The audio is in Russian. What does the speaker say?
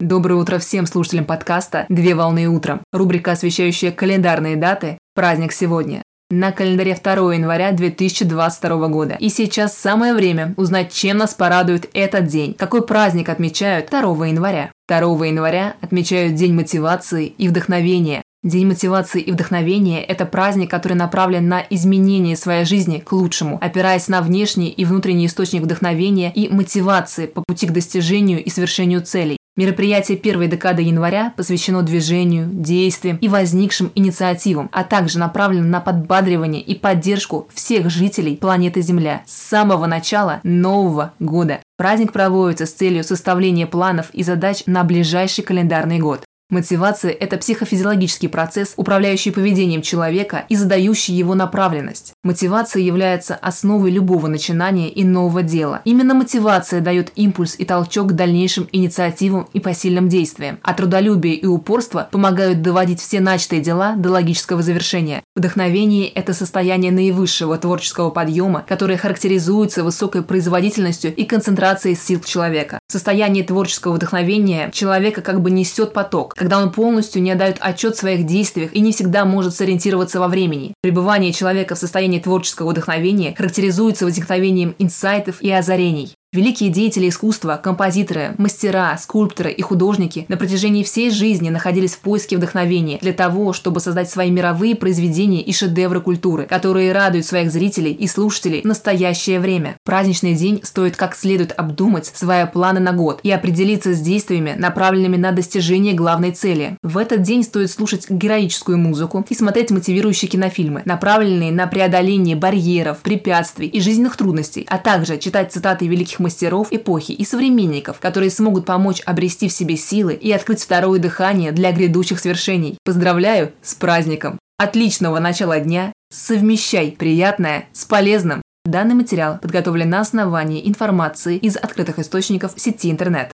Доброе утро всем слушателям подкаста «Две волны утром». Рубрика, освещающая календарные даты «Праздник сегодня». На календаре 2 января 2022 года. И сейчас самое время узнать, чем нас порадует этот день. Какой праздник отмечают 2 января? 2 января отмечают День мотивации и вдохновения. День мотивации и вдохновения – это праздник, который направлен на изменение своей жизни к лучшему, опираясь на внешний и внутренний источник вдохновения и мотивации по пути к достижению и совершению целей. Мероприятие первой декады января посвящено движению, действиям и возникшим инициативам, а также направлено на подбадривание и поддержку всех жителей планеты Земля с самого начала нового года. Праздник проводится с целью составления планов и задач на ближайший календарный год. Мотивация – это психофизиологический процесс, управляющий поведением человека и задающий его направленность. Мотивация является основой любого начинания и нового дела. Именно мотивация дает импульс и толчок к дальнейшим инициативам и посильным действиям, а трудолюбие и упорство помогают доводить все начатые дела до логического завершения. Вдохновение – это состояние наивысшего творческого подъема, которое характеризуется высокой производительностью и концентрацией сил человека. В состоянии творческого вдохновения человека как бы несет поток, когда он полностью не отдает отчет в своих действиях и не всегда может сориентироваться во времени. Пребывание человека в состоянии творческого вдохновения характеризуется возникновением инсайтов и озарений. Великие деятели искусства, композиторы, мастера, скульпторы и художники на протяжении всей жизни находились в поиске вдохновения для того, чтобы создать свои мировые произведения и шедевры культуры, которые радуют своих зрителей и слушателей в настоящее время. Праздничный день стоит как следует обдумать свои планы на год и определиться с действиями, направленными на достижение главной цели. В этот день стоит слушать героическую музыку и смотреть мотивирующие кинофильмы, направленные на преодоление барьеров, препятствий и жизненных трудностей, а также читать цитаты великих мастеров эпохи и современников, которые смогут помочь обрести в себе силы и открыть второе дыхание для грядущих свершений. Поздравляю с праздником! Отличного начала дня! Совмещай приятное с полезным! Данный материал подготовлен на основании информации из открытых источников сети интернет.